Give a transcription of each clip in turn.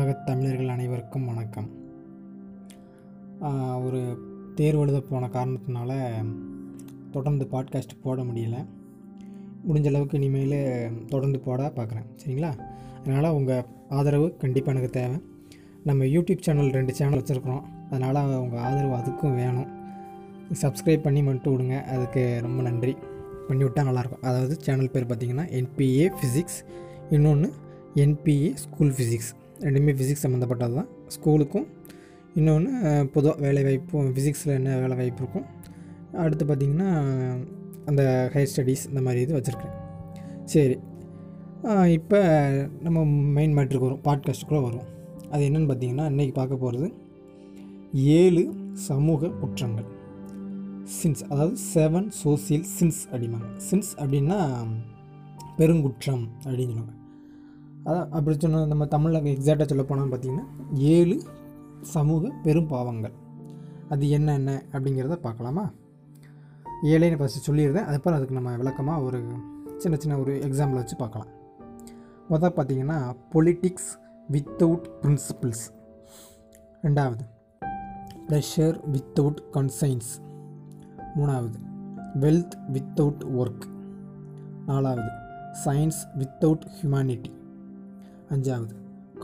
உலகத் தமிழர்கள் அனைவருக்கும் வணக்கம். ஒரு தேர்வு எழுத போன காரணத்தினால தொடர்ந்து பாட்காஸ்ட் போட முடியல. முடிஞ்ச அளவுக்கு இனிமேல் தொடர்ந்து போட பார்க்குறேன் சரிங்களா? அதனால் உங்கள் ஆதரவு கண்டிப்பாக எனக்கு தேவை. நம்ம யூடியூப் சேனல் ரெண்டு சேனல் வச்சுருக்குறோம். அதனால் உங்கள் ஆதரவு அதுக்கும் வேணும். சப்ஸ்கிரைப் பண்ணி மட்டும் விடுங்க. அதுக்கு ரொம்ப நன்றி. பண்ணி விட்டால் நல்லாயிருக்கும். அதாவது சேனல் பேர் பார்த்தீங்கன்னா என்பிஏ ஃபிசிக்ஸ் இன்னொன்று என்பிஏ ஸ்கூல் ஃபிசிக்ஸ் ரெண்டுமே ஃபிசிக்ஸ் சம்மந்தப்பட்டது தான் ஸ்கூலுக்கும் இன்னொன்று பொதுவாக வேலைவாய்ப்பும் ஃபிசிக்ஸில் என்ன வேலை வாய்ப்பு இருக்கும். அடுத்து பார்த்திங்கன்னா அந்த ஹையர் ஸ்டடீஸ் இந்த மாதிரி இது வச்சுருக்கேன். சரி. இப்போ நம்ம மெயின் மேட்ருக்கு வரும். பாட்காஸ்ட்டுக்குள்ளே வரும். அது என்னென்னு பார்த்தீங்கன்னா இன்றைக்கி பார்க்க போகிறது ஏழு சமூக குற்றங்கள். சின்ஸ் அதாவது செவன் சோசியல் சின்ஸ் அப்படிம்பாங்க. சின்ஸ் அப்படின்னா பெருங்குற்றம் அப்படின்னு சொல்லுவாங்க. அதான் அப்படி சொன்ன நம்ம தமிழில் எக்ஸாக்டாக சொல்ல போனால் பார்த்தீங்கன்னா ஏழு சமூக பெரும் பாவங்கள். அது என்னென்ன அப்படிங்கிறத பார்க்கலாமா? ஏழைன்னு ஃபஸ்ட்டு சொல்லியிருந்தேன் அதுக்கப்புறம் அதுக்கு நம்ம விளக்கமாக ஒரு சின்ன சின்ன ஒரு எக்ஸாம்பிள் வச்சு பார்க்கலாம். முதல் பார்த்தீங்கன்னா பொலிட்டிக்ஸ் வித்தவுட் பிரின்சிபிள்ஸ் ரெண்டாவது ப்ரெஷர் வித்தவுட் கன்சைன்ஸ் மூணாவது வெல்த் வித்தவுட் ஒர்க் நாலாவது சயின்ஸ் வித்தவுட் ஹியூமனிட்டி அஞ்சாவது.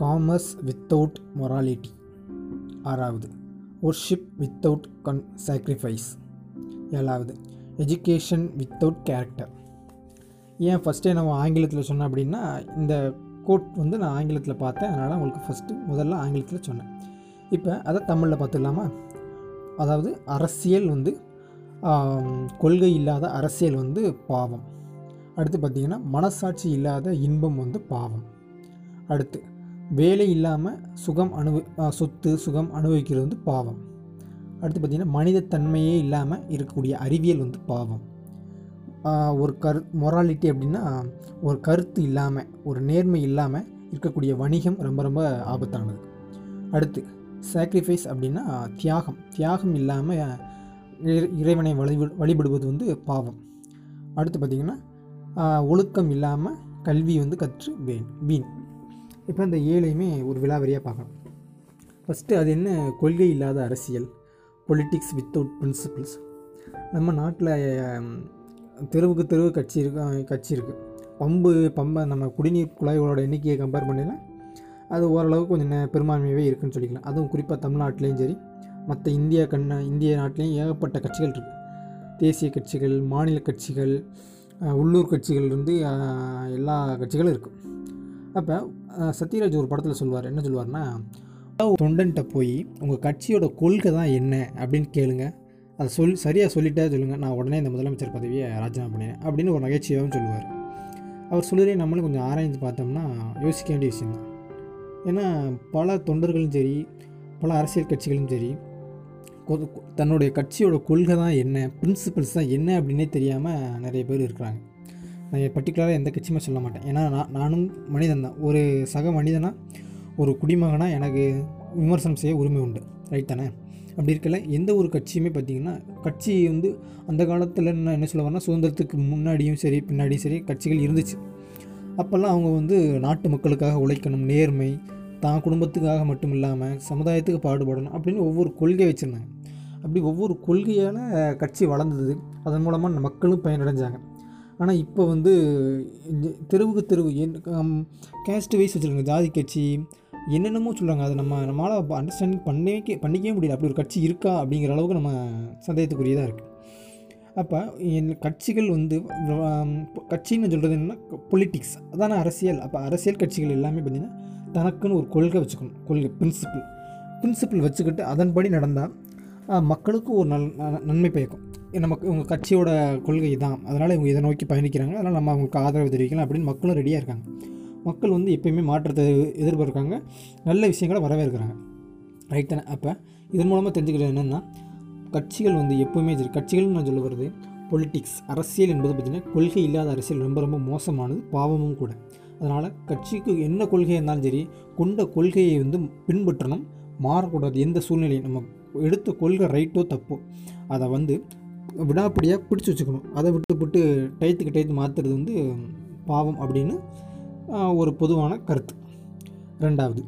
காமர்ஸ் வித்தவுட் மொராலிட்டி ஆறாவது. ஒர்ஷிப் வித்தவுட் கன் சாக்ரிஃபைஸ் ஏழாவது. எஜுகேஷன் வித்தவுட் கேரக்டர் ஏன் ஃபஸ்ட்டே நம்ம ஆங்கிலத்தில் சொன்னேன் அப்படின்னா இந்த கோட் வந்து நான் ஆங்கிலத்தில் பார்த்தேன். அதனால் உங்களுக்கு ஃபஸ்ட்டு முதல்ல ஆங்கிலத்தில் சொன்னேன். இப்போ அதை தமிழில் பார்த்துடலாமா? அதாவது அரசியல் வந்து கொள்கை இல்லாத அரசியல் வந்து பாவம். அடுத்து பார்த்திங்கன்னா மனசாட்சி இல்லாத இன்பம் வந்து பாவம். அடுத்து வேலை இல்லாமல் சுகம் அனுபவி சொத்து சுகம் அனுபவிக்கிறது வந்து பாவம். அடுத்து பார்த்திங்கன்னா மனிதத்தன்மையே இல்லாமல் இருக்கக்கூடிய அறிவியல் வந்து பாவம். ஒரு கரு மொராலிட்டி அப்படின்னா ஒரு கருத்து இல்லாமல் ஒரு நேர்மை இல்லாமல் இருக்கக்கூடிய வணிகம் ரொம்ப ரொம்ப ஆபத்தானது. அடுத்து சாக்ரிஃபைஸ் அப்படின்னா தியாகம். தியாகம் இல்லாமல் இறை- இறைவனை வழிபடு வழிபடுவது வந்து பாவம். அடுத்து பார்த்திங்கன்னா ஒழுக்கம் இல்லாமல் கல்வி வந்து கற்று வீண் வீண். இப்போ இந்த ஏழையுமே ஒரு விழாவரியாக பார்க்கலாம் ஃபஸ்ட்டு அது என்ன? கொள்கை இல்லாத அரசியல் பொலிட்டிக்ஸ் வித்தவுட் பிரின்சிபிள்ஸ் நம்ம நாட்டில் தெருவுக்கு தெருவு கட்சி இருக்கு கட்சி இருக்குது பம்பு பம்பை நம்ம குடிநீர் குழாய்களோட எண்ணிக்கையை கம்பேர் பண்ணல அது ஓரளவுக்கு கொஞ்சம் நே- பெரும்பான்மையாகவே இருக்குன்னு சொல்லிக்கலாம். அதுவும் குறிப்பாக தமிழ்நாட்டிலையும் சரி மற்ற இந்தியா கண்ண இந்திய நாட்டிலையும் ஏகப்பட்ட கட்சிகள் இருக்குது தேசிய கட்சிகள் மாநில கட்சிகள் உள்ளூர் கட்சிகள் இருந்து எல்லா கட்சிகளும் இருக்குது அப்போ சத்யராஜ் ஒரு படத்தில் சொல்லுவார். என்ன சொல்லுவார்னா தொண்டன்ட்ட போய் உங்கள் கட்சியோட கொள்கை தான் என்ன? அப்படின்னு கேளுங்க. அதை சொல் சரியாக சொல்லிட்டே சொல்லுங்கள் நான் உடனே இந்த முதலமைச்சர் பதவியை ராஜினாமா பண்ணினேன் அப்படின்னு ஒரு நகைச்சுவையாகவும் சொல்லுவார். அவர் சொல்லுறதே நம்மளும் கொஞ்சம் ஆராய்ந்து பார்த்தோம்னா யோசிக்க வேண்டிய விஷயம்தான் ஏன்னா பல தொண்டர்களும் சரி பல அரசியல் கட்சிகளும் சரி கொ- தன்னுடைய கட்சியோட கொள்கை தான் என்ன பிரின்சிபல்ஸ் தான் என்ன அப்படின்னே தெரியாமல் நிறைய பேர் இருக்கிறாங்க. நான் பர்டிகுலராக எந்த கட்சியுமே சொல்ல மாட்டேன். ஏன்னா நான் நானும் மனிதன் தான். ஒரு சக மனிதனாக ஒரு குடிமகனாக எனக்கு விமர்சனம் செய்ய உரிமை உண்டு. ரைட் தானே? அப்படி இருக்கல எந்த ஒரு கட்சியுமே பார்த்திங்கன்னா கட்சி வந்து அந்த காலத்தில் நான் என்ன சொல்ல வரேன்னா சுதந்திரத்துக்கு முன்னாடியும் சரி பின்னாடியும் சரி கட்சிகள் இருந்துச்சு. அப்போல்லாம் அவங்க வந்து நாட்டு மக்களுக்காக உழைக்கணும் நேர்மை தான் குடும்பத்துக்காக மட்டும் இல்லாமல் சமுதாயத்துக்கு பாடுபடணும் அப்படின்னு ஒவ்வொரு கொள்கை வச்சுருந்தாங்க. அப்படி ஒவ்வொரு கொள்கையால் கட்சி வளர்ந்தது. அதன் மூலமாக மக்களும் பயனடைஞ்சாங்க. ஆனால் இப்போ வந்து தெருவுக்கு தெருவு என் கேஸ்ட் வைஸ் வச்சுருக்காங்க ஜாதி கட்சி. என்னென்னமோ சொல்கிறாங்க அதை நம்ம நம்மளால் அண்டர்ஸ்டாண்டிங் பண்ணிக்க பண்ணிக்கவே முடியல. அப்படி ஒரு கட்சி இருக்கா அப்படிங்கிற அளவுக்கு நம்ம சந்தேகத்துக்குரியதாக இருக்குது அப்போ என் கட்சிகள் வந்து கட்சின்னு சொல்கிறது என்னன்னா பொலிட்டிக்ஸ் அதான அரசியல். அப்போ அரசியல் கட்சிகள் எல்லாமே பார்த்திங்கன்னா தனக்குன்னு ஒரு கொள்கை வச்சுக்கணும். கொள்கை பிரின்சிபிள் பிரின்சிபிள் வச்சுக்கிட்டு அதன்படி நடந்தால் மக்களுக்கும் ஒரு நல் நன்மை பயக்கும். நமக்கு இவங்க கட்சியோட கொள்கை தான். அதனால் இவங்க இதை நோக்கி பயணிக்கிறாங்க. அதனால் நம்ம அவங்களுக்கு ஆதரவு தெரிவிக்கலாம். அப்படின்னு மக்களும் ரெடியாக இருக்காங்க. மக்கள் வந்து எப்பயுமே மாற்றத்தை எதிர்பார்க்குறாங்க. நல்ல விஷயங்களை வரவேற்கிறாங்க. ரைட் தானே? அப்போ இதன் மூலமாக தெரிஞ்சுக்கிறது என்னென்னா கட்சிகள் வந்து எப்போவுமே சரி கட்சிகள்னு நான் சொல்ல வருது பொலிட்டிக்ஸ் அரசியல் என்பது பார்த்திங்கன்னா கொள்கை இல்லாத அரசியல் ரொம்ப ரொம்ப மோசமானது பாவமும் கூட. அதனால் கட்சிக்கு என்ன கொள்கை இருந்தாலும் சரி கொண்ட கொள்கையை வந்து பின்பற்றணும். மாறக்கூடாது. எந்த சூழ்நிலையும் நம்ம எடுத்த கொள்கை ரைட்டோ தப்போ அதை வந்து விடாப்படியாக பிடிச்சி வச்சுக்கணும். அதை விட்டு விட்டு டயத்துக்கு டயத்து மாற்றுறது வந்து பாவம் அப்படின்னு ஒரு பொதுவான கருத்து. ரெண்டாவது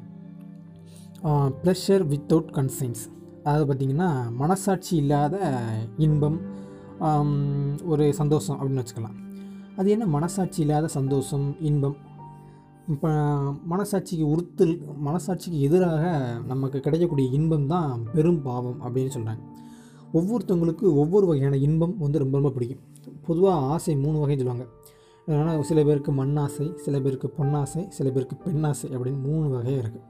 ப்ளஷர் வித்தவுட் கன்சைன்ஸ் அதாவது பார்த்திங்கன்னா மனசாட்சி இல்லாத இன்பம் ஒரு சந்தோஷம் அப்படின்னு வச்சுக்கலாம். அது என்ன? மனசாட்சி இல்லாத சந்தோஷம் இன்பம். இப்போ மனசாட்சிக்கு உறுத்தல் மனசாட்சிக்கு எதிராக நமக்கு கிடைக்கக்கூடிய இன்பம் தான் பெரும் பாவம் அப்படின்னு சொல்கிறாங்க ஒவ்வொருத்தவங்களுக்கு ஒவ்வொரு வகையான இன்பம் வந்து ரொம்ப ரொம்ப பிடிக்கும். பொதுவாக ஆசை மூணு வகைன்னு சொல்லுவாங்க. ஆனால் சில பேருக்கு மண்ணாசை சில பேருக்கு பொன்னாசை சில பேருக்கு பெண்ணாசை அப்படின்னு மூணு வகையாக இருக்குது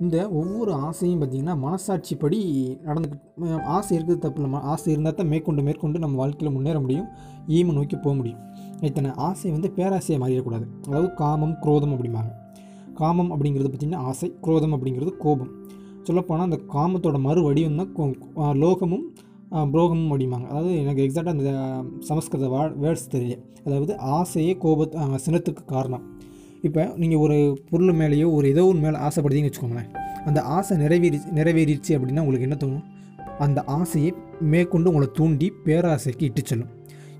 இந்த ஒவ்வொரு ஆசையும் பார்த்திங்கன்னா மனசாட்சிப்படி நடந்துக்கிட்டு ஆசை இருக்கிறது தப்பு இல்லை. ஆசை இருந்தால் தான் மேற்கொண்டு மேற்கொண்டு நம்ம வாழ்க்கையில் முன்னேற முடியும் ஈம நோக்கி போக முடியும். இத்தனை ஆசை வந்து பேராசையை மாறிடக்கூடாது. அதாவது காமம் குரோதம் அப்படிம்பாங்க. காமம் அப்படிங்கிறது பார்த்திங்கன்னா ஆசை குரோதம் அப்படிங்கிறது கோபம். சொல்லப்போனால் அந்த காமத்தோட மறு வடிவம் தான் கோ- லோகமும் புரோகமும் அப்படிம்பாங்க அதாவது எனக்கு எக்ஸாக்டாக அந்த சமஸ்கிருத வா வேர்ட்ஸ் தெரியல. அதாவது ஆசையே கோபத் சினத்துக்கு காரணம். இப்போ நீங்கள் ஒரு பொருள் மேலேயோ ஒரு ஏதோ ஒரு மேலே ஆசைப்படுறீங்கன்னு வச்சுக்கோங்களேன். அந்த ஆசை நிறைவேறி நிறைவேறிடுச்சு அப்படின்னா உங்களுக்கு என்ன தோணும்? அந்த ஆசையை மேற்கொண்டு உங்களை தூண்டி பேராசைக்கு இட்டு செல்லும்.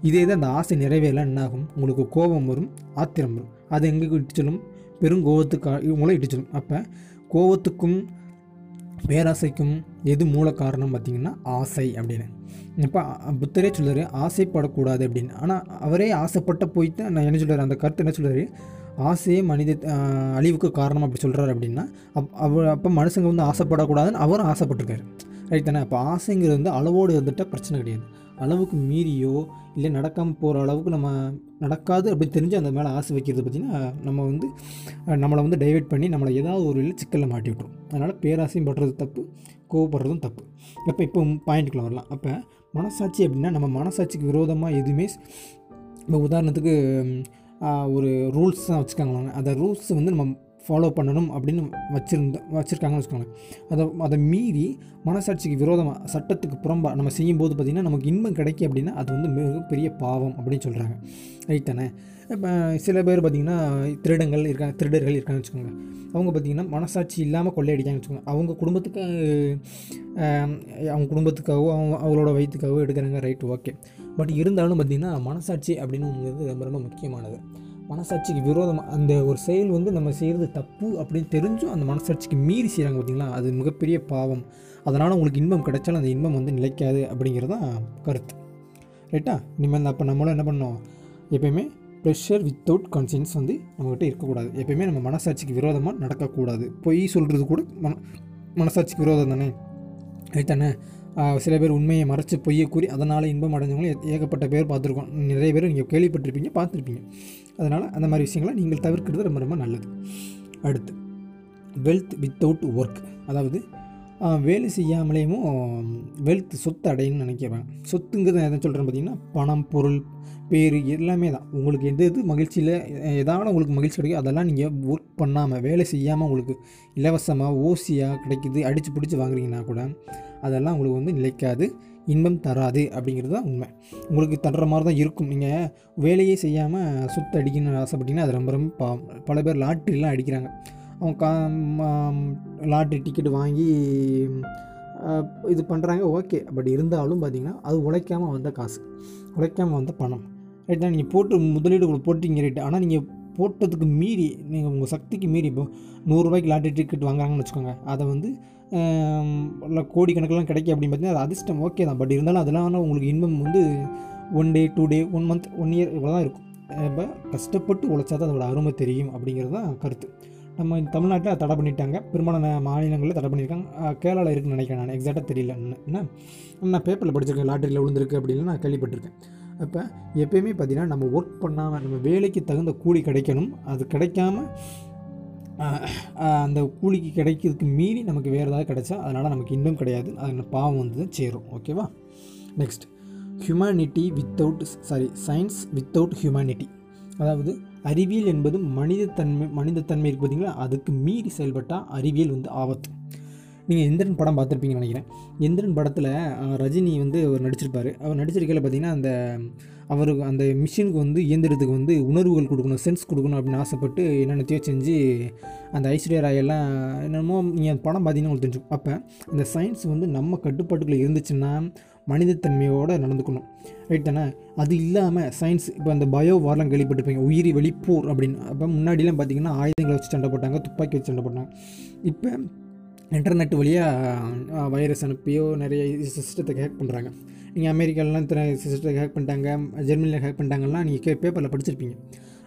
இதே தான் அந்த ஆசை நிறைவேறலாம் என்ன ஆகும் உங்களுக்கு கோபம் வரும் ஆத்திரம் வரும். அது எங்களுக்கு இட்டு செல்லும். பெரும் கோபத்துக்கு உங்களை இட்டு செல்லும். அப்போ கோபத்துக்கும் பேராசைக்கும் எது மூல காரணம் பார்த்திங்கன்னா ஆசை அப்படின்னு. இப்போ புத்தரே சொல்கிறார் ஆசைப்படக்கூடாது அப்படின்னு. ஆனால் அவரே ஆசைப்பட்ட போயிட்டு நான் என்ன சொல்கிறார் அந்த கருத்து என்ன சொல்கிறார் ஆசையே மனித அழிவுக்கு காரணம் அப்படி சொல்கிறாரு அப்படின்னா அப் அவர் அப்போ மனுஷங்க வந்து ஆசைப்படக்கூடாதுன்னு அவரும் ஆசைப்பட்டிருக்காரு. ரைட் தானே? அப்போ ஆசைங்கிறது வந்து அளவோடு இருந்துட்டால் பிரச்சனை கிடையாது. அளவுக்கு மீறியோ இல்லை நடக்காமல் போகிற அளவுக்கு நம்ம நடக்காது அப்படின்னு தெரிஞ்சு அந்த மேலே ஆசை வைக்கிறது பார்த்திங்கன்னா நம்ம வந்து நம்மளை வந்து டைவெர்ட் பண்ணி நம்மளை ஏதாவது ஒரு சிக்கலில் மாட்டி விட்ரும் அதனால் பேராசையும் படுறது தப்பு கோவப்படுறதும் தப்பு. அப்போ இப்போ பாயிண்ட்டுக்குள்ளே வரலாம். அப்போ மனசாட்சி அப்படின்னா நம்ம மனசாட்சிக்கு விரோதமாக எதுவுமே இப்போ உதாரணத்துக்கு ஒரு ரூல்ஸ் தான் வச்சுக்காங்களாங்க அந்த ரூல்ஸ் வந்து நம்ம ஃபாலோ பண்ணணும் அப்படின்னு வச்சுருந்த வச்சுருக்காங்கன்னு வச்சுக்கோங்க அதை அதை மீறி மனசாட்சிக்கு விரோதமாக சட்டத்துக்கு புறம்பாக நம்ம செய்யும்போது பார்த்திங்கன்னா நமக்கு இன்பம் கிடைக்கும் அப்படின்னா அது வந்து மிகப்பெரிய பாவம் அப்படின்னு சொல்கிறாங்க ரைட் தானே? இப்போ சில பேர் பார்த்திங்கன்னா திருடங்கள் இருக்காங்க திருடர்கள் இருக்காங்கன்னு வச்சுக்கோங்க அவங்க பார்த்திங்கன்னா மனசாட்சி இல்லாமல் கொள்ளையடிக்காங்கன்னு வச்சுக்கோங்க. அவங்க குடும்பத்துக்கு அவங்க குடும்பத்துக்காகவோ அவங்க அவங்களோட வயிற்றுக்காகவோ எடுக்கிறாங்க ரைட் ஓகே பட் இருந்தாலும் பார்த்திங்கன்னா மனசாட்சி அப்படின்னு ரொம்ப ரொம்ப முக்கியமானது. மனசாட்சிக்கு விரோதமாக அந்த ஒரு செயல் வந்து நம்ம செய்கிறது தப்பு அப்படின்னு தெரிஞ்சும் அந்த மனசாட்சிக்கு மீறி செய்கிறாங்க பார்த்தீங்களா அது மிகப்பெரிய பாவம். அதனால் உங்களுக்கு இன்பம் கிடைச்சாலும் அந்த இன்பம் வந்து நிலைக்காது அப்படிங்கிறது தான் கருத்து ரைட்டா இனிமேல் அப்போ நம்மளும் என்ன பண்ணோம்? எப்பயுமே ப்ரெஷர் வித்தவுட் கான்சியன்ஸ் வந்து நம்மக்கிட்ட இருக்கக்கூடாது. எப்பயுமே நம்ம மனசாட்சிக்கு விரோதமாக நடக்கக்கூடாது. பொய் சொல்கிறது கூட மன மனசாட்சிக்கு விரோதம் தானே? ரைட் தானே? சில பேர் உண்மையை மறைச்சு பொய்யை கூறி அதனால் இன்பம் அடைஞ்சவங்களும் ஏகப்பட்ட பேர் பார்த்துருக்கோம். நிறைய பேர் நீங்கள் கேள்விப்பட்டிருப்பீங்க பார்த்துருப்பீங்க. அதனால் அந்த மாதிரி விஷயங்களை நீங்கள் தவிர்க்கிறது ரொம்ப ரொம்ப நல்லது. அடுத்து வெல்த் வித்தவுட் ஒர்க் அதாவது வேலை செய்யாமலேயும் வெல்த் சொத்து அடையணும்னு நினைக்கிறேன். சொத்துங்கிறது எதை சொல்கிறேன் பார்த்தீங்கன்னா பணம் பொருள் பேர் எல்லாமே தான். உங்களுக்கு எது எது மகிழ்ச்சியில் எதாவது உங்களுக்கு மகிழ்ச்சி கிடைக்கும் அதெல்லாம் நீங்கள் ஒர்க் பண்ணாமல் வேலை செய்யாமல் உங்களுக்கு இலவசமாக ஓசியாக கிடைக்குது அடித்து பிடிச்சி வாங்குறீங்கன்னா கூட அதெல்லாம் உங்களுக்கு வந்து நிலைக்காது. இன்பம் தராது அப்படிங்கிறது தான் உண்மை. உங்களுக்கு தர்ற மாதிரி தான் இருக்கும். நீங்கள் வேலையே செய்யாமல் சுத்த அடிக்கணும்னு ஆசைப்பட்டீங்கன்னா அது ரொம்ப ரொம்ப பாவம். பல பேர் லாட்ரிலாம் அடிக்கிறாங்க. அவங்க கா லாட்ரி டிக்கெட் வாங்கி இது பண்ணுறாங்க ஓகே. பட் இருந்தாலும் பார்த்தீங்கன்னா அது உழைக்காமல் வந்த காசு. உழைக்காமல் வந்த பணம். ரைட்டா நீங்கள் போட்டு முதலீடு உங்களுக்கு போட்டிங்க ரைட்டு ஆனால் நீங்கள் போட்டதுக்கு மீறி நீங்கள் உங்கள் சக்திக்கு மீறி இப்போ நூறுரூவாய்க்கு லாட்ரி டிக்கெட் வாங்குறாங்கன்னு வச்சுக்கோங்க. அதை வந்து கோடிக்கணக்கெல்லாம் கிடைக்கும் அப்படின்னு பார்த்தீங்கன்னா அது அதிர்ஷ்டம் ஓகே தான். பட் இருந்தாலும் அதெல்லாம் உங்களுக்கு இன்பம் வந்து one day two day one month one year இவ்வளோ தான் இருக்கும். இப்போ கஷ்டப்பட்டு உழைச்சா தான் அதோட அருமை தெரியும் அப்படிங்கிறது தான் கருத்து. நம்ம தமிழ்நாட்டில் தடை பண்ணிட்டாங்க. பெரும்பாலான மாநிலங்களில் தடை பண்ணியிருக்காங்க. கேரளாவில் இருக்குன்னு நினைக்கிறேன் நான். எக்ஸாக்டாக தெரியல. என்ன என்ன? நான் பேப்பரில் படிச்சிருக்கேன். லாட்டரியில் விழுந்திருக்கு அப்படின்னு நான் கேள்விப்பட்டிருக்கேன். அப்போ எப்பயுமே பார்த்தீங்கன்னா நம்ம ஒர்க் பண்ணாமல் நம்ம வேலைக்கு தகுந்த கூலி கிடைக்கணும். அது கிடைக்காம அந்த கூலிக்கு கிடைக்கிறதுக்கு மீறி நமக்கு வேறு ஏதாவது கிடைச்சா அதனால் நமக்கு இன்னும் கிடையாது. அது பாவம் வந்து தான் சேரும். ஓகேவா next humanity without sorry science without humanity அதாவது அறிவியல் என்பது மனிதத்தன்மை மனிதத்தன்மை இருக்கு பார்த்தீங்களா? அதுக்கு மீறி செயல்பட்டால் அறிவியல் வந்து ஆபத்து. நீங்கள் எந்திரன் படம் பார்த்துருப்பீங்கன்னு நினைக்கிறேன். எந்திரன் படத்தில் ரஜினி வந்து அவர் நடிச்சிருப்பார். அவர் நடிச்சிருக்கையில் பார்த்தீங்கன்னா அந்த அவருக்கு அந்த மிஷினுக்கு வந்து இயந்திரத்துக்கு வந்து உணர்வுகள் கொடுக்கணும் சென்ஸ் கொடுக்கணும் அப்படின்னு ஆசைப்பட்டு என்னென்னத்தையோ செஞ்சு அந்த ஐஸ்வர்யா ராயெல்லாம் என்னமோ நீங்கள் படம் பார்த்தீங்கன்னா உங்களுக்கு தெரிஞ்சுக்கும். அப்போ இந்த சயின்ஸ் வந்து நம்ம கட்டுப்பாட்டுக்குள்ளே இருந்துச்சுன்னா மனிதத்தன்மையோடு நடந்துக்கணும். ரைட் தானே? அது இல்லாமல் சயின்ஸ் இப்போ அந்த பயோ வாரெலாம் கேள்விப்பட்டிருப்பீங்க. உயிரி வெளிப்போர் அப்படின்னு. அப்போ முன்னாடிலாம் பார்த்தீங்கன்னா ஆயுதங்களை வச்சு சண்டை போட்டாங்க துப்பாக்கி வச்சு சண்டை போட்டாங்க. இப்போ இன்டர்நெட் வழியாக வைரஸ் அனுப்பியோ நிறைய சிஸ்டத்தை ஹேக் பண்ணுறாங்க நீங்கள் அமெரிக்காலலாம் இத்தனை சிஸ்டத்தை ஹேக் பண்ணிட்டாங்க ஜெர்மனியில் ஹேக் பண்ணிட்டாங்கலாம் நீங்கள் பேப்பரில் படிச்சிருப்பீங்க.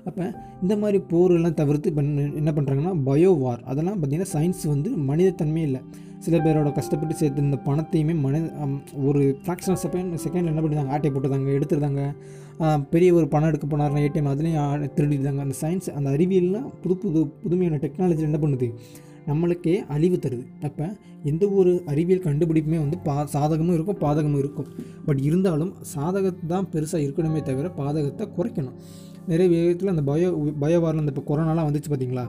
அப்போ இந்த மாதிரி போரெல்லாம் தவிர்த்து இப்போ என்ன பண்ணுறாங்கன்னா பயோ வார் அதெல்லாம் பார்த்திங்கன்னா சயின்ஸ் வந்து மனிதத்தன்மை இல்லை. சில பேரோட கஷ்டப்பட்டு சேர்த்து இந்த பணத்தையுமே மனித ஒரு ஃப்ராக்ஷன் செகண்ட் செகண்டில் என்ன பண்ணிருந்தாங்க ஆட்டை போட்டுதாங்க எடுத்துருந்தாங்க. பெரிய ஒரு பணம் எடுக்க போனார்னா ஏடிஎம் அதுலேயும் திருடிருந்தாங்க அந்த சயின்ஸ் அந்த அறிவியல்லாம் புது புது புதுமையான டெக்னாலஜி என்ன பண்ணுது? நம்மளுக்கே அழிவு தருது. அப்போ எந்த ஒரு அறிவியல் கண்டுபிடிப்புமே வந்து பா சாதகமும் இருக்கும் பாதகமும் இருக்கும். பட் இருந்தாலும் சாதகத்தை தான் பெருசாக இருக்கணுமே தவிர பாதகத்தை குறைக்கணும். நிறைய விதத்தில் அந்த பயோ பயோவாரில் அந்த இப்போ கொரோனாலாம் வந்துச்சு பார்த்தீங்களா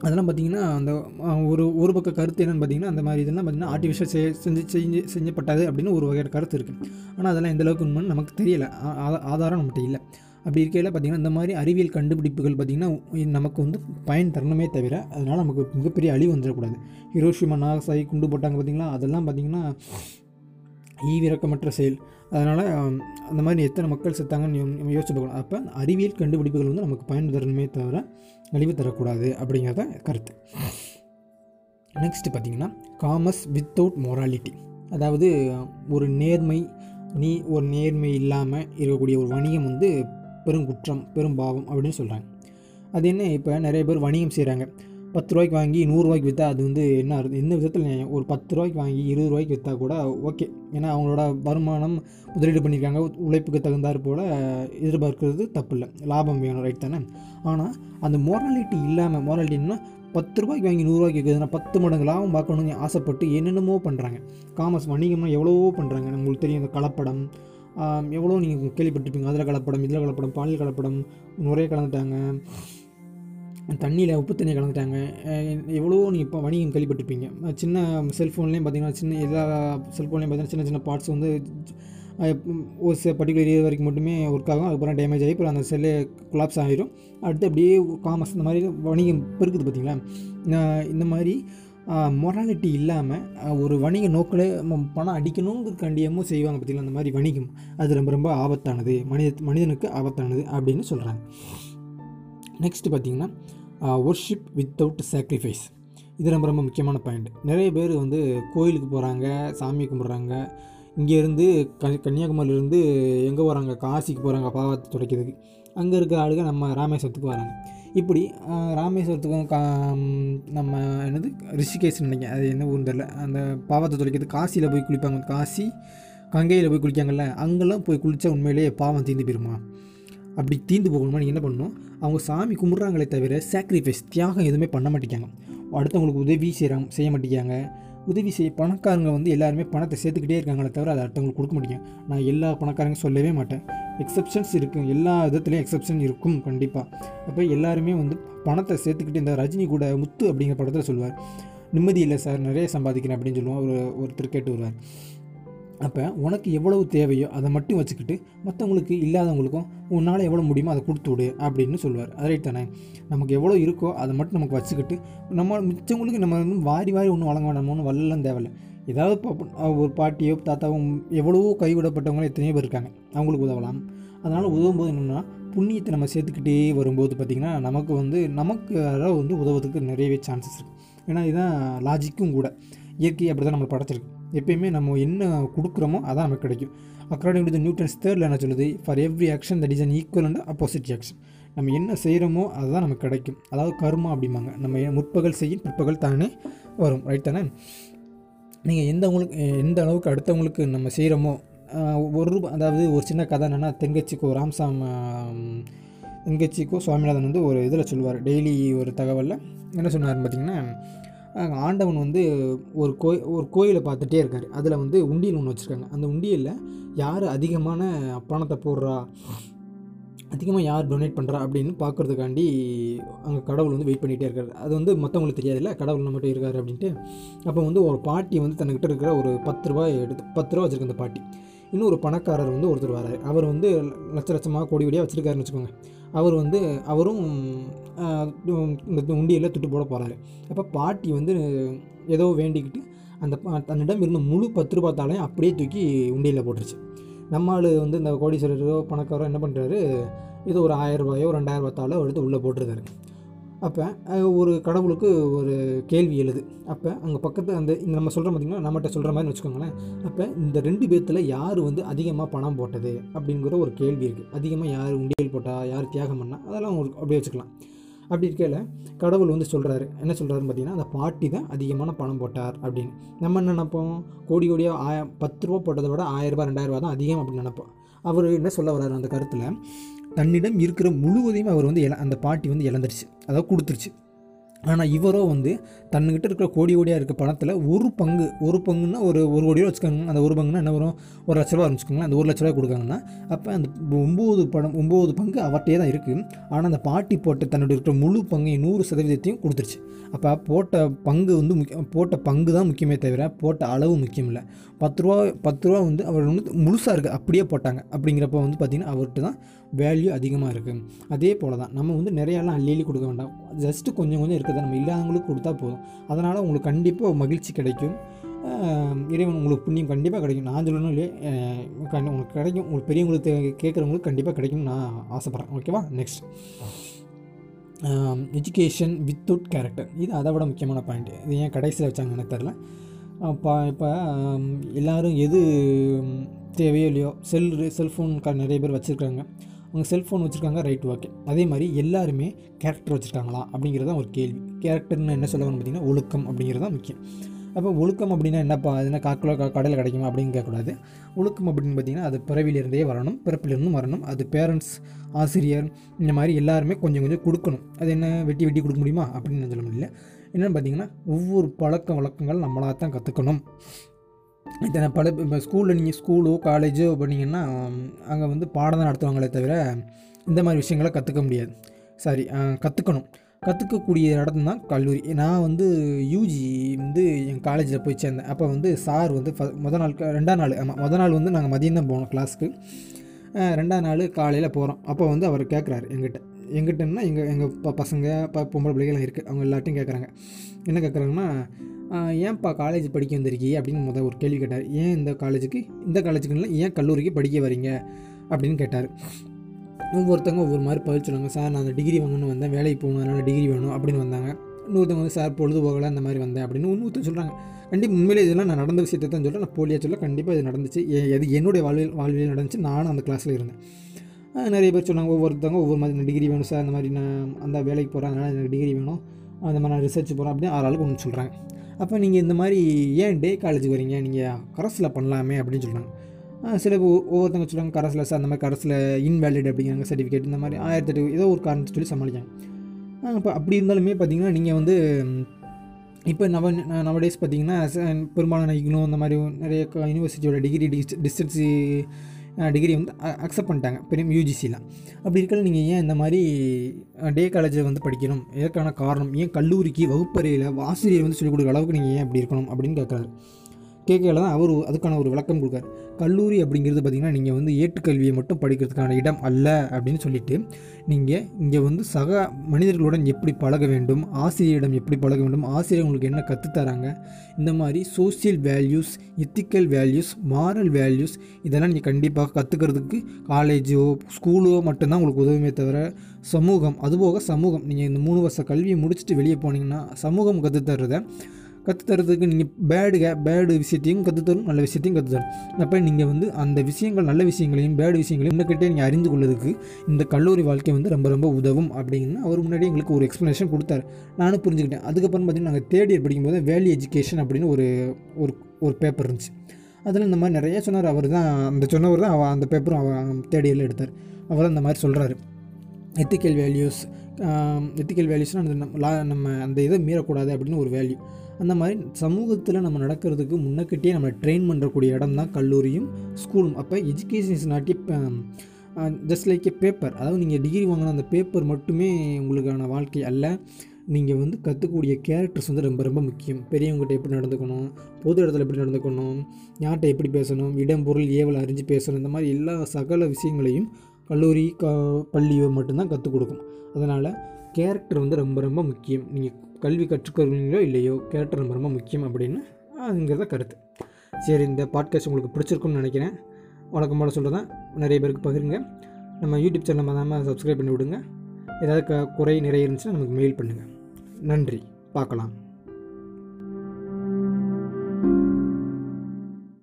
அதெல்லாம் பார்த்தீங்கன்னா அந்த ஒரு ஒரு பக்க கருத்து என்னென்னு பார்த்தீங்கன்னா அந்த மாதிரி இதெல்லாம் பார்த்தீங்கன்னா ஆர்டிஃபிஷியல் செய் செஞ்சு செஞ்சு செஞ்சப்பட்டது அப்படின்னு ஒரு வகையான கருத்து இருக்குது ஆனால் அதெல்லாம் எந்தளவுக்கு உண்மைன்னு நமக்கு தெரியலை. ஆ- ஆதாரம் நம்மகிட்ட இல்லை. அப்படி இருக்கையில் பார்த்திங்கன்னா இந்த மாதிரி அறிவியல் கண்டுபிடிப்புகள் பார்த்திங்கன்னா நமக்கு வந்து பயன் தரணுமே தவிர அதனால் நமக்கு மிகப்பெரிய அழிவு வந்துடக்கூடாது. ஹிரோஷிமா நாகசாகி குண்டு போட்டாங்க பார்த்திங்களா அதெல்லாம் பார்த்திங்கன்னா ஈவிரக்கமற்ற செயல். அதனால் அந்த மாதிரி எத்தனை மக்கள் செத்தாங்கன்னு யோசிச்சு பார்க்கணும். அப்போ அறிவியல் கண்டுபிடிப்புகள் வந்து நமக்கு பயன் தரணுமே தவிர அழிவு தரக்கூடாது அப்படிங்கிறத கருத்து. நெக்ஸ்ட்டு பார்த்திங்கன்னா காமர்ஸ் வித்தவுட் மொராலிட்டி அதாவது ஒரு நேர்மை நீ ஒரு நேர்மை இல்லாமல் இருக்கக்கூடிய ஒரு வணிகம் வந்து பெருங்குற்றம் பெரும்பாவம் அப்படின்னு சொல்கிறாங்க அது என்ன? இப்போ நிறைய பேர் வணிகம் செய்கிறாங்க பத்து ரூபாய்க்கு வாங்கி நூறுரூவாய்க்கு விற்றா அது வந்து என்ன எந்த விதத்தில் ஒரு பத்து ரூபாய்க்கு வாங்கி இருபது ரூபாய்க்கு விற்றா கூட ஓகே. ஏன்னா அவங்களோட வருமானம் முதலீடு பண்ணியிருக்காங்க. உழைப்புக்கு தகுந்தாற் போல் எதிர்பார்க்கறது தப்பு இல்லை லாபம் வேணும் ரைட் தானே? ஆனால் அந்த மொராலிட்டி இல்லாமல் மொராலிட்டின்னா பத்து ரூபாய்க்கு வாங்கி நூறுரூவாய்க்கு விற்குதுன்னா பத்து மடங்கு லாபம் பார்க்கணும்னு ஆசைப்பட்டு என்னென்னமோ பண்ணுறாங்க காமர்ஸ் வணிகம்னா எவ்வளவோ பண்ணுறாங்க நம்மளுக்கு தெரியும் இந்த கலப்படம் எவ்வளோ நீங்கள் கேள்விப்பட்டிருப்பீங்க? அதில் கலப்படம் இதில் கலப்படம் பாலியல் கலப்படம் நுரைய கலந்துட்டாங்க. தண்ணியில் உப்பு தண்ணியை கலந்துட்டாங்க. எவ்வளோ நீங்கள் இப்போ வணிகம் கேள்விப்பட்டிருப்பீங்க? சின்ன செல்ஃபோன்லேயும் பார்த்தீங்கன்னா சின்ன எல்லா செல்ஃபோன்லேயும் பார்த்தீங்கன்னா சின்ன சின்ன பார்ட்ஸ் வந்து ஒரு சில பர்டிகுலர் ஏரியா வரைக்கும் மட்டுமே ஒர்க் ஆகும். அதுக்கப்புறம் டேமேஜ் ஆகி அப்புறம் அந்த செல்லே கொலாப்ஸ் ஆகிடும் அடுத்து அப்படியே காமர்ஸ் இந்த மாதிரி வணிகம் பெருக்குது பார்த்தீங்களா இந்த மாதிரி மொராலிட்டி இல்லாமல் ஒரு வணிக நோக்கில் பணம் அடிக்கணுங்கிறதுக்காண்டியமும் செய்வாங்க பார்த்தீங்களா? அந்த மாதிரி வணிகம். அது ரொம்ப ரொம்ப ஆபத்தானது. மனித மனிதனுக்கு ஆபத்தானது அப்படின்னு சொல்கிறாங்க நெக்ஸ்ட் பார்த்தீங்கன்னா ஒர்ஷிப் வித்தவுட் சாக்ரிஃபைஸ் இது ரொம்ப ரொம்ப முக்கியமான பாயிண்ட் நிறைய பேர் வந்து கோயிலுக்கு போகிறாங்க சாமி கும்பிட்றாங்க. இங்கேருந்து கன்னியாகுமரியிலேருந்து எங்கே போகிறாங்க காசிக்கு போகிறாங்க பாவத்தை துடைக்கிறதுக்கு. அங்கே இருக்கிற ஆளுங்க நம்ம ராமேஸ்வரத்துக்கு வராங்க. இப்படி ராமேஸ்வரத்துக்கும் கா நம்ம என்னது ரிஷிகேஷ் நினைக்கிறேன். அது என்ன ஊர்னு தெரில அந்த பாவத்தை துடைக்கிறது காசியில் போய் குளிப்பாங்க. காசி கங்கையில் போய் குளிக்காங்கல்ல அங்கெல்லாம் போய் குளித்தா உண்மையிலேயே பாவம் தீர்ந்து போயிருமா? அப்படி தீர்ந்து போகணுமா? நீங்கள் என்ன பண்ணணும்? அவங்க சாமி கும்பிட்றாங்களே தவிர சாக்ரிஃபைஸ் தியாகம் எதுவுமே பண்ண மாட்டேங்காங்க அடுத்தவங்களுக்கு உதவி செய்கிறாங்க செய்ய மாட்டேங்காங்க உதவி செய்ய பணக்காரங்க வந்து எல்லாருமே பணத்தை சேர்த்துக்கிட்டே இருக்காங்களே தவிர அதை அடுத்தவங்களுக்கு கொடுக்க முடியும் நான் எல்லா பணக்காரங்க சொல்லவே மாட்டேன். எக்ஸப்ஷன்ஸ் இருக்கும் எல்லா விதத்துலேயும் எக்ஸப்ஷன் இருக்கும் கண்டிப்பாக அப்போ எல்லாருமே வந்து பணத்தை சேர்த்துக்கிட்டு இந்த ரஜினி கூட முத்து அப்படிங்கிற படத்தில் சொல்லுவார். நிம்மதி இல்லை சார் நிறைய சம்பாதிக்கிறேன் அப்படின்னு சொல்லுவோம் ஒரு ஒருத்தர் கேட்டு வருவார். அப்போ உனக்கு எவ்வளவு தேவையோ அதை மட்டும் வச்சுக்கிட்டு மற்றவங்களுக்கு இல்லாதவங்களுக்கும் உன்னால் எவ்வளோ முடியுமோ அதை கொடுத்து விடு அப்படின்னு சொல்லுவார். அது ரைட் தானே? நமக்கு எவ்வளோ இருக்கோ அதை மட்டும் நமக்கு வச்சுக்கிட்டு நம்ம மிச்சவங்களுக்கு நம்ம வந்து வாரி வாரி ஒன்றும் வழங்க வேண்டாம். ஒன்றும் வரலாம் தேவையில்ல. ஏதாவது ஒரு பாட்டியோ தாத்தாவும் எவ்வளவோ கைவிடப்பட்டவங்களும் எத்தனையோ பேர் இருக்காங்க. அவங்களுக்கு உதவலாம். அதனால் உதவும் போது என்னென்னா புண்ணியத்தை நம்ம சேர்த்துக்கிட்டே வரும்போது பார்த்திங்கன்னா நமக்கு வந்து நமக்கு வந்து உதவுறதுக்கு நிறையவே சான்சஸ் இருக்குது ஏன்னா இதுதான் லாஜிக்கும் கூட. இயற்கை அப்படி தான் நம்மளை படைச்சிருக்கு. எப்பயுமே நம்ம என்ன கொடுக்குறோமோ அதான் நமக்கு கிடைக்கும். அக்கார்டிங் டு த நியூட்டன்ஸ் தேர்டில் என்ன சொல்லுது? For every action that is an equal and opposite action நம்ம என்ன செய்கிறோமோ அதுதான் நமக்கு கிடைக்கும். அதாவது கர்மா அப்படிம்பாங்க. நம்ம முற்பகல் செய்யும் பிற்பகல் தானே வரும். ரைட் தானே? நீங்கள் எந்த உங்களுக்கு எந்த அளவுக்கு அடுத்தவங்களுக்கு நம்ம செய்கிறோமோ ஒரு ரூபா அதாவது ஒரு சின்ன கதை என்னென்னா தெங்கச்சிக்கோ ராம்சாம் ஆம், தெங்கச்சிக்கோ சுவாமிநாதன் வந்து ஒரு இதில் சொல்லுவார். டெய்லி ஒரு தகவலில். என்ன சொன்னார் பார்த்தீங்கன்னா ஆண்டவன் வந்து ஒரு கோய் ஒரு கோயிலை பார்த்துட்டே இருக்கார். அதில் வந்து உண்டியல் ஒன்று வச்சுருக்காங்க. அந்த உண்டியலில் யார் அதிகமான பணத்தை போடுறா அதிகமாக யார் டொனேட் பண்ணுறா அப்படின்னு பார்க்குறதுக்காண்டி அங்கே கடவுள் வந்து வெயிட் பண்ணிகிட்டே இருக்காரு. அது வந்து மற்றவங்களுக்கு தெரியாதுல்ல கடவுள் நம்மகிட்ட இருக்காரு அப்படின்ட்டு. அப்போ வந்து ஒரு பாட்டி வந்து தன்கிட்ட இருக்கிற ஒரு பத்து ரூபாய் எடுத்து பத்து ரூபா வச்சுருக்க அந்த பாட்டி. இன்னும் ஒரு பணக்காரர் வந்து ஒருத்தர் வராரு. அவர் வந்து லட்ச லட்சமாக கோடி கோடியாக வச்சுருக்காருன்னு வச்சுக்கோங்க. அவர் வந்து அவரும் இந்த உண்டியில் துட்டு போட போகிறாரு அப்போ பாட்டி வந்து ஏதோ வேண்டிக்கிட்டு அந்த தன்னிடம் இருந்த முழு பத்து ரூபாத்தாலையும் அப்படியே தூக்கி உண்டியலில் போட்டுருச்சு. நம்ம ஆள் வந்து இந்த கோடீஸ்வரரோ பணக்காரோ என்ன பண்ணுறாரு ஏதோ ஒரு ஆயிரம் ரூபாயோ ரெண்டாயிரம் ரூபாய் தாளோ எடுத்து உள்ளே போட்டுருக்காரு. அப்போ ஒரு கடவுளுக்கு ஒரு கேள்வி எழுது. அப்போ அங்கே பக்கத்து அந்த இந்த நம்ம சொல்கிறோம் பார்த்திங்கன்னா நம்மகிட்ட சொல்கிற மாதிரி வச்சுக்கோங்களேன். அப்போ இந்த ரெண்டு பேர்த்தில் யார் வந்து அதிகமாக பணம் போட்டது அப்படிங்கிற ஒரு கேள்வி இருக்குது அதிகமாக யார் உண்டியல் போட்டால் யார் தியாகம் பண்ணால் அதெல்லாம் ஒரு அப்படியே வச்சுக்கலாம். அப்படி இருக்கையில் கடவுள் வந்து சொல்கிறாரு என்ன சொல்கிறாருன்னு பார்த்தீங்கன்னா அந்த பாட்டி தான் அதிகமான பணம் போட்டார் அப்படின்னு. நம்ம என்ன நினைப்போம்? கோடி கோடியாக ஆய பத்து ரூபா போட்டதை விட ஆயிரரூபா ரெண்டாயிரரூபா தான் அதிகம் அப்படின்னு நினைப்போம். அவர் என்ன சொல்ல வர்றாரு அந்த கருத்தில்? தன்னிடம் இருக்கிற முழுவதையும் அவர் வந்து இழ அந்த பாட்டி வந்து இழந்துருச்சு. அதாவது கொடுத்துருச்சு. ஆனால் இவரோ வந்து தன்னுக்கிட்ட இருக்கிற கோடி கோடியாக இருக்க பணத்தில் ஒரு பங்கு ஒரு பங்குன்னா ஒரு ஒரு கோடி ரூபா வச்சுக்கோங்க அந்த ஒரு பங்குன்னா என்ன வரும்? ஒரு லட்ச ரூபா வச்சுக்கோங்களேன். அந்த ஒரு லட்ச ரூபா கொடுக்காங்கன்னா அப்போ அந்த ஒம்பது பணம் ஒம்பது பங்கு அவர்கிட்டே தான் இருக்குது ஆனால் அந்த பாட்டி போட்ட தன்னுடைய இருக்கிற முழு பங்கையும் நூறு சதவீதத்தையும் கொடுத்துருச்சு. அப்போ போட்ட பங்கு வந்து முக்கிய போட்ட பங்கு தான் முக்கியமே தவிர போட்ட அளவு முக்கியம் இல்லை. பத்து ரூபா பத்து ரூபா வந்து அவர் வந்து முழுசாக இருக்குது அப்படியே போட்டாங்க. அப்படிங்கிறப்ப வந்து பார்த்திங்கன்னா அவர்கிட்ட தான் வேல்யூ அதிகமாக இருக்குது அதே போல் தான் நம்ம வந்து நிறையாலாம் அள்ளி அள்ளி கொடுக்க வேண்டாம். ஜஸ்ட்டு கொஞ்சம் கொஞ்சம் இருக்கிறத நம்ம இல்லாதவங்களுக்கு கொடுத்தா போதும். அதனால் உங்களுக்கு கண்டிப்பாக மகிழ்ச்சி கிடைக்கும். இறைவன் உங்களுக்கு புண்ணியம் கண்டிப்பாக கிடைக்கும். நான் சொல்லணும் இல்லையே கண் உங்களுக்கு கிடைக்கும். உங்களுக்கு பெரியவங்களுக்கு கேட்குறவங்களுக்கு கண்டிப்பாக கிடைக்கும்னு நான் ஆசைப்பட்றேன். ஓகேவா நெக்ஸ்ட் எஜுகேஷன் வித்தவுட் கேரக்டர் இது அதை விட முக்கியமான பாயிண்ட் இது ஏன் கடைசியில் வச்சாங்க எனக்கு தெரில இப்போ இப்போ எல்லோரும் எது தேவையோ இல்லையோ செல் செல்ஃபோன் நிறைய பேர் வச்சுருக்காங்க. அவங்க செல்ஃபோன் வச்சுருக்காங்க ரைட் ஓகே அதே மாதிரி எல்லாருமே கேரக்டர் வச்சுருக்காங்களா? அப்படிங்கிறது தான் ஒரு கேள்வி. கேரக்டர்னு என்ன சொல்லுவாங்கன்னு பார்த்தீங்கன்னா ஒழுக்கம் அப்படிங்கிறது தான் முக்கியம். அப்போ ஒழுக்கம் அப்படின்னா என்னப்பா? அது என்ன காக்கிலோ கடையில் கிடைக்குமா? அப்படின்னு கேட்கக்கூடாது. ஒழுக்கம் அப்படின்னு பார்த்தீங்கன்னா அது பிறவிலிருந்தே வரணும் பிறப்பிலிருந்தும் வரணும். அது பேரண்ட்ஸ் ஆசிரியர் இந்த மாதிரி எல்லாருமே கொஞ்சம் கொஞ்சம் கொடுக்கணும். அது என்ன வெட்டி வெட்டி கொடுக்க முடியுமா? அப்படின்னு நான் சொல்ல முடியல. என்னென்னு பார்த்தீங்கன்னா ஒவ்வொரு பழக்க வழக்கங்கள் நம்மளாக தான் கற்றுக்கணும் இத்தனை பல இப்போ ஸ்கூலில் நீங்கள் ஸ்கூலோ காலேஜோ பண்ணிங்கன்னா அங்கே வந்து பாடம் தான் நடத்துவாங்களே தவிர இந்த மாதிரி விஷயங்களை கற்றுக்க முடியாது. சாரி கற்றுக்கணும் கற்றுக்கக்கூடிய இடம் தான் கல்லூரி. நான் வந்து யூஜி வந்து என் காலேஜில் போய் சேர்ந்தேன். அப்போ வந்து சார் வந்து ஃப மொதல் நாள் ரெண்டாம் நாள் ஆமாம் மொதல் நாள் வந்து நாங்கள் மதியம் தான் போனோம் கிளாஸ்க்கு ரெண்டாம் நாள் காலையில் போகிறோம் அப்போ வந்து அவர் கேட்குறாரு எங்கிட்ட எங்கிட்டன்னா எங்கள் எங்கள் ப பசங்க ப பொம்பளை பிள்ளைகள்லாம் இருக்குது அவங்க எல்லாத்தையும் கேட்குறாங்க என்ன கேட்குறாங்கன்னா ஏன்ப்பா காலேஜ் படிக்க வந்திருக்கீ அப்படின்னு முதல் ஒரு கேள்வி கேட்டார். ஏன் இந்த காலேஜுக்கு இந்த காலேஜுக்கு இல்லை ஏன் கல்லூரிக்கு படிக்க வரீங்க? அப்படின்னு கேட்டார். ஒவ்வொருத்தவங்க ஒவ்வொரு மாதிரி பதில் சொன்னாங்க சார் நான் அந்த டிகிரி வாங்கணும்னு வந்தேன். வேலைக்கு போகணும் அதனால் டிகிரி வேணும் அப்படின்னு வந்தாங்க. இன்னொருத்தவங்க வந்து சார் பொழுது போகலை அந்த மாதிரி வந்தேன் அப்படின்னு இன்னொருத்தர் சொல்கிறாங்க கண்டிப்பாக உண்மையிலே இதெல்லாம் நான் நடந்த விஷயத்தை தான் சொல்கிறேன் நான் போலியாக சொல்ல கண்டிப்பாக இது நடந்துச்சு. எ- எது என்னுடைய வாழ்வில் வாழ்வில் நடந்துச்சு. நானும் அந்த கிளாஸில் இருந்தேன். நிறைய பேர் சொன்னாங்க ஒவ்வொருத்தவங்க ஒவ்வொரு மாதிரி நான் டிகிரி வேணும் சார். அந்த மாதிரி நான் அந்த வேலைக்கு போகிறேன் அதனால் எனக்கு டிகிரி வேணும். அந்த மாதிரி நான் ரிசர்ச் போகிறேன் அப்படின்னு ஆறு ஆளுக்கு ஒன்று சொல்கிறாங்க அப்போ நீங்கள் இந்த மாதிரி ஏன் டே காலேஜுக்கு வரீங்க? நீங்கள் கரஸில் பண்ணலாமே அப்படின்னு சொல்கிறாங்க சில ஒவ்வொருத்தவங்க சொல்லுவாங்க கரஸில் சார் அந்த மாதிரி கரஸில் இன்வேலிட் அப்படிங்கிறாங்க சர்டிஃபிகேட் இந்த மாதிரி ஆயிரத்தி எட்டு ஏதோ ஒரு காரணத்தை சொல்லி சமாளிக்காங்க இப்போ அப்படி இருந்தாலுமே பார்த்தீங்கன்னா நீங்கள் வந்து இப்போ நவ நவடேஸ் பார்த்தீங்கன்னா பெரும்பாலான இக்னோ அந்த மாதிரி நிறைய யூனிவர்சிட்டியோட டிகிரி டிஸ்டன்ஸு டிகிரி வந்து அக்செப்ட் பண்ணிட்டாங்க. பெரிய யூஜிசிலாம் அப்படி இருக்கல நீங்கள் ஏன் இந்த மாதிரி டே காலேஜில் வந்து படிக்கணும்? இதற்கான காரணம்? ஏன் கல்லூரிக்கு வகுப்பறையில் ஆசிரியர் வந்து சொல்லிக் கொடுக்குற அளவுக்கு நீங்கள் ஏன் அப்படி இருக்கணும் அப்படின்னு கேட்குறாரு கேட்கல தான் அவர் அதுக்கான ஒரு விளக்கம் கொடுக்காரு. கல்லூரி அப்படிங்கிறது பார்த்திங்கன்னா நீங்கள் வந்து ஏட்டுக்கல்வியை மட்டும் படிக்கிறதுக்கான இடம் அல்ல அப்படின்னு சொல்லிட்டு நீங்கள் இங்கே வந்து சக மனிதர்களுடன் எப்படி பழக வேண்டும் ஆசிரியரிடம் எப்படி பழக வேண்டும் ஆசிரியர் உங்களுக்கு என்ன கற்றுத்தராங்க இந்த மாதிரி social values ethical values moral values இதெல்லாம் நீங்கள் கண்டிப்பாக கற்றுக்கிறதுக்கு காலேஜோ ஸ்கூலோ மட்டும்தான் உங்களுக்கு உதவுமே தவிர சமூகம் அதுபோக சமூகம். நீங்கள் இந்த மூணு வருஷ கல்வியை முடிச்சுட்டு வெளியே போனீங்கன்னா சமூகம் கற்றுத்தர்றதை கற்றுத்தரதுக்கு நீங்கள் பேடு பேடு விஷயத்தையும் கற்றுத்தரும் நல்ல விஷயத்தையும் கற்றுத்தரும் அப்போ நீங்கள் வந்து அந்த விஷயங்கள் நல்ல விஷயங்களையும் பேடு விஷயங்களையும் இன்னக்கிட்டே நீங்கள் அறிந்து கொள்வதுக்கு இந்த கல்லூரி வாழ்க்கை வந்து ரொம்ப ரொம்ப உதவும் அப்படின்னு அவர் முன்னாடி எங்களுக்கு ஒரு எக்ஸ்ப்ளனேஷன் கொடுத்தாரு. நானும் புரிஞ்சுக்கிட்டேன். அதுக்கப்புறம் பார்த்தீங்கன்னா நாங்கள் தேர்ட் இயர் படிக்கும்போது வேல்யூ எஜுகேஷன் அப்படின்னு ஒரு ஒரு ஒரு பேப்பர் இருந்துச்சு. அதில் இந்த மாதிரி நிறைய சொன்னார். அவர் தான் அந்த சொன்னவர் தான் அவ அந்த பேப்பரும் அவள் தேர்ட் இயரில் எடுத்தார். அவர் அந்த மாதிரி சொல்கிறாரு எத்திக்கல் வேல்யூஸ் எத்திக்கல் வேல்யூஸ்னால் அந்த நம்ம லா நம்ம அந்த இதை மீறக்கூடாது அப்படின்னு ஒரு வேல்யூ அந்த மாதிரி சமூகத்தில் நம்ம நடக்கிறதுக்கு முன்னக்கிட்டே நம்ம ட்ரெயின் பண்ணுறக்கூடிய இடம் தான் கல்லூரியும் ஸ்கூலும் அப்போ education is not just like a paper அதாவது நீங்கள் டிகிரி வாங்கின அந்த பேப்பர் மட்டுமே உங்களுக்கான வாழ்க்கை அல்ல. நீங்கள் வந்து கற்றுக்கூடிய கேரக்டர்ஸ் வந்து ரொம்ப ரொம்ப முக்கியம். பெரியவங்ககிட்ட எப்படி நடந்துக்கணும்? பொது இடத்துல எப்படி நடந்துக்கணும்? யார்கிட்ட எப்படி பேசணும்? இடம் பொருள் ஏவல் அறிஞ்சு பேசணும். இந்த மாதிரி எல்லா சகல விஷயங்களையும் கல்லூரி க பள்ளியோ மட்டும்தான் கற்றுக் கொடுக்கும். அதனால் கேரக்டர் வந்து ரொம்ப ரொம்ப முக்கியம். நீங்கள் கல்வி கற்றுக்கிறீங்களோ இல்லையோ கேரக்டர் ரொம்ப ரொம்ப முக்கியம் அப்படின்னு அதுங்கிறத கருத்து. சரி இந்த பாட்காஸ்ட் உங்களுக்கு பிடிச்சிருக்கும்னு நினைக்கிறேன். வழக்கம் போல் சொல்கிறதான் நிறைய பேருக்கு பகிருங்க. நம்ம யூடியூப் சேனல் மறக்காமல் சப்ஸ்கிரைப் பண்ணி விடுங்க. ஏதாவது க குறை நிறைய இருந்துச்சுன்னா நமக்கு மெயில் பண்ணுங்கள் நன்றி. பார்க்கலாம்.